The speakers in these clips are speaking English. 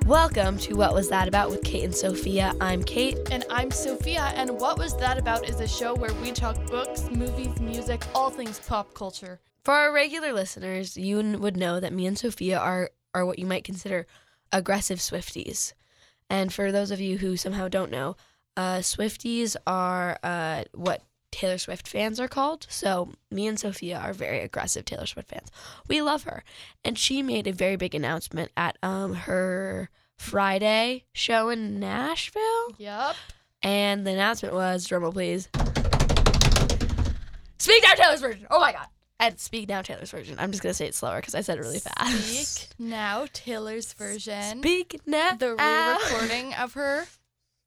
Welcome to What Was That About with Kate and Sophia. I'm Kate. And I'm Sophia, and What Was That About is a show where we talk books, movies, music, all things pop culture. For our regular listeners, you would know that me and Sophia are, are what you might consider aggressive Swifties. And for those of you who somehow don't know, uh, Swifties are uh, what Taylor Swift fans are called. So me and Sophia are very aggressive Taylor Swift fans. We love her. And she made a very big announcement at um, her Friday show in Nashville. Yep. And the announcement was, drumroll please, Speak Now Taylor's version. Oh my God. And Speak Now Taylor's version. I'm just going to say it slower because I said it really fast. Speak Now, Taylor's version. Speak Now. the re-recording of her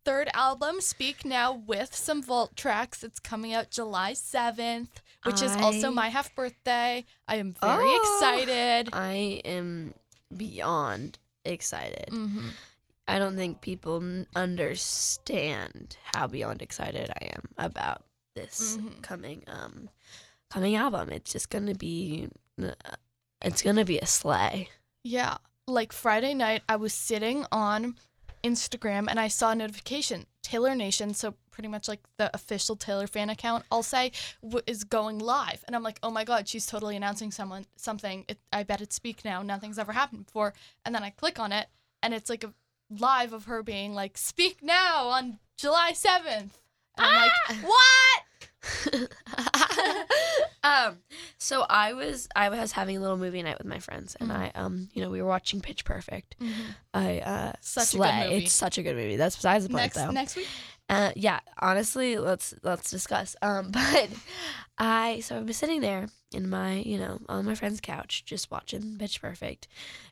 third album, Speak Now, with some vault tracks. It's coming out July 7th, which is also my half birthday. I am very Oh. excited. I am beyond excited. hmm I don't think people understand how beyond excited I am about this Mhm. coming um coming album. It's just going to be uh, it's going to be a sleigh. Yeah. Like Friday night, I was sitting on Instagram and I saw a notification. Taylor Nation, so pretty much like the official Taylor fan account, I'll say, w- is going live. And I'm like, oh my God, she's totally announcing someone something. It, I bet it's Speak Now. Nothing's ever happened before. And then I click on it and it's like a live of her being like, Speak Now on July 7th. And I'm like, what? um so I was I was having a little movie night with my friends and Mhm. I um you know we were watching Pitch Perfect. I uh Such a good movie. It's such a good movie. That's besides the point Next, though. next week? Uh, yeah, honestly, let's let's discuss. Um, but I so I was sitting there in my you know on my friend's couch just watching Pitch Perfect,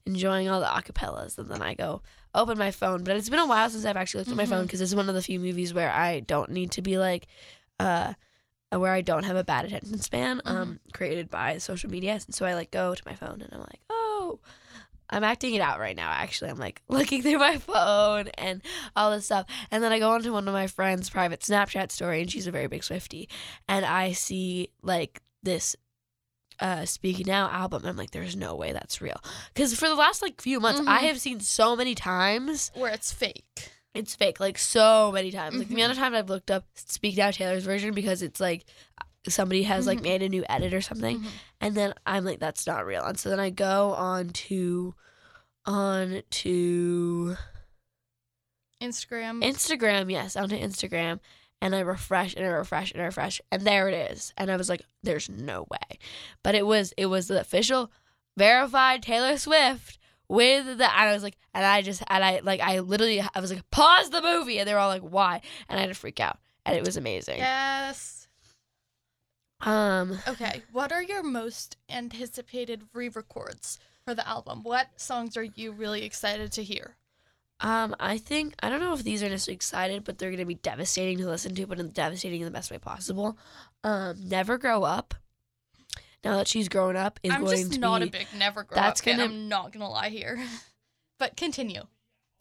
enjoying all the acapellas, and then I go open my phone. But it's been a while since I've actually looked at my phone because this is one of the few movies where I don't need to be like, uh. Where I don't have a bad attention span, um, created by social media, And so I like go to my phone and I'm like, oh, I'm acting it out right now. Actually, I'm like looking through my phone and all this stuff. And then I go onto one of my friends' private Snapchat story, and she's a very big Swiftie. And I see like this uh Speaking Now album. And I'm like, there's no way that's real. Because for the last like few months, I Mhm. have seen so many times Where it's fake. It's fake. Like so many times. Like the Mhm. amount of times I've looked up Speak Now Taylor's version because it's like somebody has like Mhm. made a new edit or something Mhm. and then I'm like, that's not real. And so then I go on to on to Instagram. Instagram, yes, onto Instagram, and I refresh and I refresh and I refresh, and there it is. And I was like, "There's no way," but it was it was the official, verified Taylor Swift with the. And I was like, and I just and I like I literally I was like, pause the movie, and they were all like, "Why?" And I had to freak out, and it was amazing. yes. Um, Okay, what are your most anticipated re-records for the album? What songs are you really excited to hear? um, I think I don't know if these are necessarily excited, but they're gonna be devastating to listen to, but devastating in the best way possible. Um, Never Grow Up. Now that she's grown up, is I'm going just to not be a big never grow that's up fan. gonna- I'm not gonna lie here. but continue.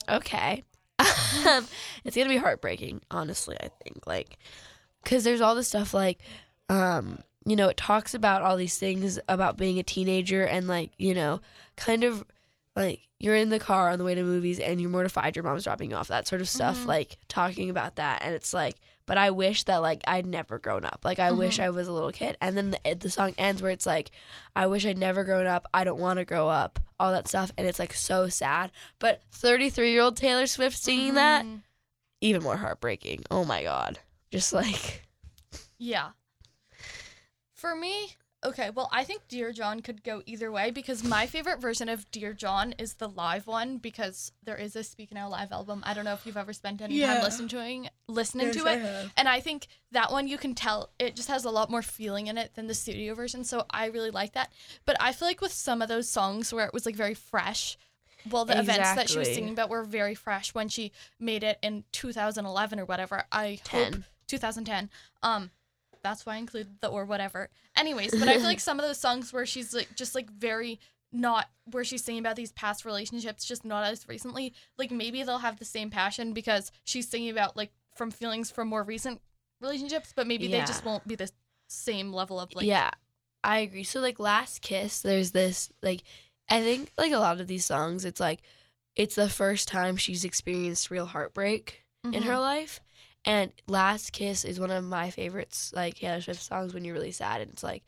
Okay. Um, it's gonna be heartbreaking, honestly. I think like, cause there's all this stuff like, um, you know, it talks about all these things about being a teenager and like, you know, kind of like you're in the car on the way to movies and you're mortified your mom's dropping you off, that sort of stuff. Mhm. Like talking about that, and it's like, but I wish that like I'd never grown up. Like I wish Mhm. I was a little kid. And then the, the song ends where it's like, I wish I'd never grown up. I don't want to grow up. All that stuff, and it's like so sad. But 33 year old Taylor Swift singing that, Mhm. even more heartbreaking. Oh my god. Just like Yeah. For me, okay, well, I think Dear John could go either way because my favorite version of Dear John is the live one because there is a Speak Now live album. I don't know if you've ever spent any Yeah. time listening to it, listening to it. And I think that one you can tell it just has a lot more feeling in it than the studio version. So I really like that. But I feel like with some of those songs where it was like very fresh, well, the events that she was singing about were very fresh when she made it in 2011 or whatever. I hope 2010. Um, that's why I included the or whatever. Anyways, but I feel like some of those songs where she's like just like very not where she's singing about these past relationships, just not as recently. Like maybe they'll have the same passion because she's singing about like from feelings from more recent relationships, but maybe they just won't be the same level of like yeah, I agree. So like Last Kiss, there's this like I think like a lot of these songs, it's like it's the first time she's experienced real heartbreak in Mhm. her life. And Last Kiss is one of my favorites, like Taylor Swift songs when you're really sad. And it's like,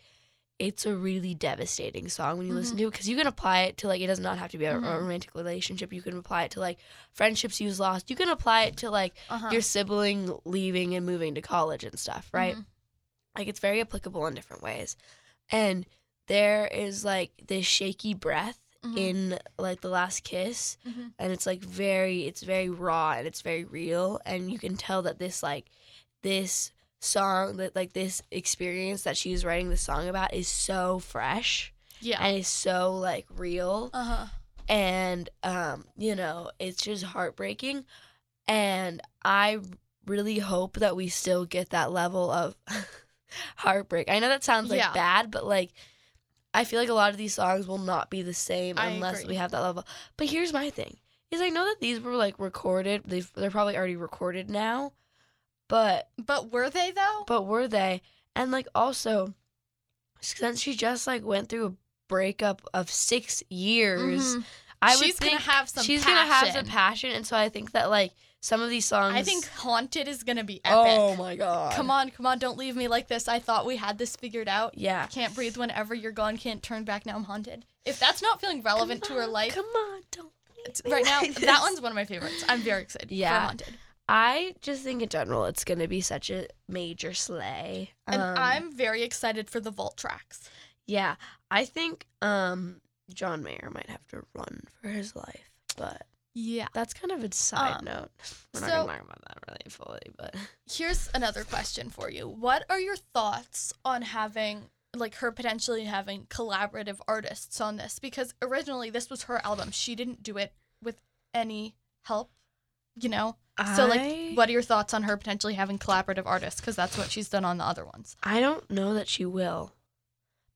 it's a really devastating song when you listen to it because you can apply it to like, it does not have to be a, Mhm. romantic relationship. You can apply it to like friendships you've lost. You can apply it to like Uh-huh. your sibling leaving and moving to college and stuff, right? Mhm. Like it's very applicable in different ways. And there is like this shaky breath Mhm. in like the last kiss Mhm. and it's like very it's very raw and it's very real and you can tell that this like this song that like this experience that she's writing the song about is so fresh Yeah. and is so like real Uh huh. and um you know it's just heartbreaking and i really hope that we still get that level of heartbreak i know that sounds like Yeah. bad but like i feel like a lot of these songs will not be the same I unless agree. we have that level but here's my thing is i know that these were like recorded they've, they're probably already recorded now but But were they though? but were they and like also since she just like went through a breakup of six years Mhm. I would she's think gonna have some. Passion. She's passion. gonna have some passion, and so I think that like some of these songs. I think "Haunted" is gonna be epic. Oh my god! Come on, come on! Don't leave me like this. I thought we had this figured out. Yeah. Can't breathe whenever you're gone. Can't turn back. Now I'm haunted. If that's not feeling relevant to her life Come on, don't. leave me right now, like that one's one of my favorites. I'm very excited Yeah. for haunted. I just think in general it's gonna be such a major sleigh. And Um, I'm very excited for the vault tracks. yeah. I think um John Mayer might have to run for his life, but Yeah. that's kind of a side Um, note. We're not gonna talk about that really fully, but Here's another question for you. What are your thoughts on having like her potentially having collaborative artists on this because originally this was her album. She didn't do it with any help, you know? So like what are your thoughts on her potentially having collaborative artists because that's what she's done on the other ones. I don't know that she will.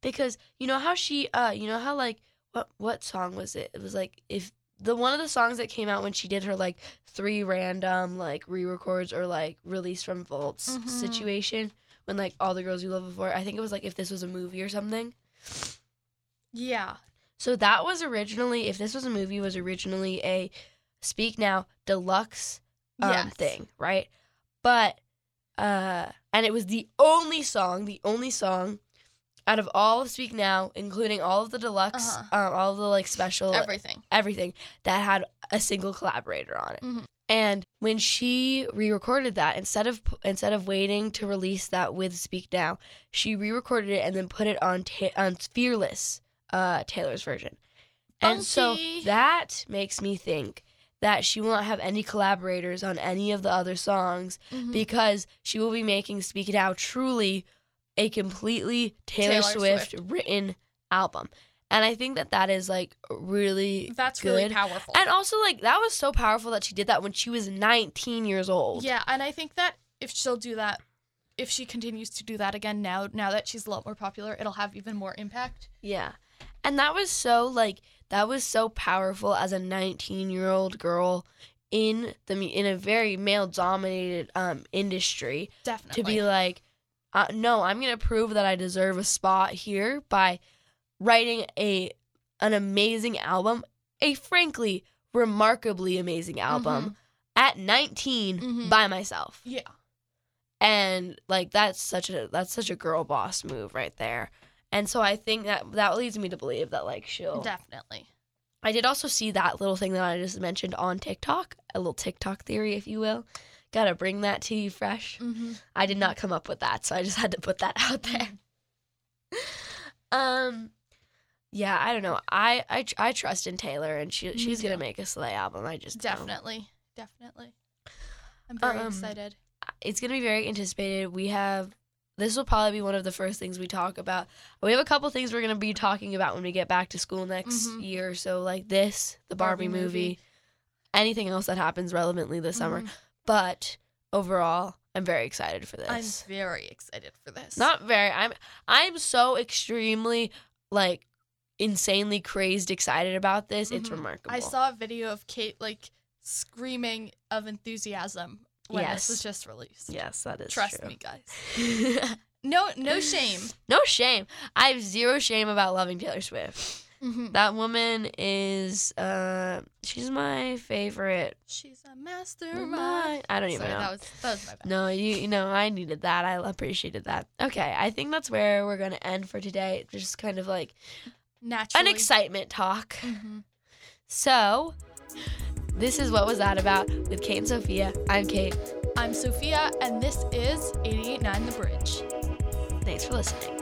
Because you know how she uh you know how like what what song was it? It was like if the one of the songs that came out when she did her like three random like re-records or like release from vaults Mhm. situation when like all the girls you love before. I think it was like if this was a movie or something. Yeah. So that was originally if this was a movie was originally a Speak Now deluxe um, Yes. thing, right? But uh and it was the only song, the only song out of all of Speak Now, including all of the deluxe, Uh-huh. um, all of the like special Everything. everything that had a single collaborator on it. Mhm. And when she re-recorded that, instead of instead of waiting to release that with Speak Now, she re-recorded it and then put it on ta- on Fearless, uh, Taylor's version. And so that makes me think that she will not have any collaborators on any of the other songs Mhm. because she will be making Speak Out truly a completely Taylor, Taylor Swift, Swift. written album. And I think that that is like really That's good. really powerful. And also like that was so powerful that she did that when she was 19 years old. Yeah, and I think that if she'll do that, if she continues to do that again now, now that she's a lot more popular, it'll have even more impact. Yeah. And that was so like that was so powerful as a 19-year-old girl in the in a very male dominated um industry Definitely. to be like uh, no, I'm going to prove that I deserve a spot here by writing a an amazing album, a frankly remarkably amazing album at 19 Mhm. by myself. yeah. and like that's such a that's such a girl boss move right there and so i think that that leads me to believe that like she'll Definitely. i did also see that little thing that i just mentioned on tiktok a little tiktok theory if you will gotta bring that to you fresh Mm-hmm. i did not come up with that so i just had to put that out there um yeah i don't know i i, I trust in taylor and she, she's gonna make a sleigh album i just don't. Definitely. Definitely. I'm very Um, excited. it's gonna be very anticipated. We have this will probably be one of the first things we talk about. We have a couple things we're gonna be talking about when we get back to school next Mhm. year. So like this, the Barbie, Barbie movie, movie. anything else that happens relevantly this summer. But overall, I'm very excited for this. I'm very excited for this. Not very. I'm I'm so extremely like insanely crazed excited about this. It's Mhm. remarkable. I saw a video of Kate like screaming of enthusiasm when Yes. this was just released. Yes, that is Trust true. me, guys. No, no shame. No shame. I have zero shame about loving Taylor Swift. Mm-hmm. That woman is uh she's my favorite. She's a mastermind. I don't even Sorry, know. that was that was my bad. No, you you know, I needed that. I appreciated that. Okay, I think that's where we're gonna end for today. Just kind of like Naturally. an excitement talk. Mhm. So this is what was that about with Kate and Sophia. I'm Kate. I'm Sophia, and this is 889 The Bridge. Thanks for listening.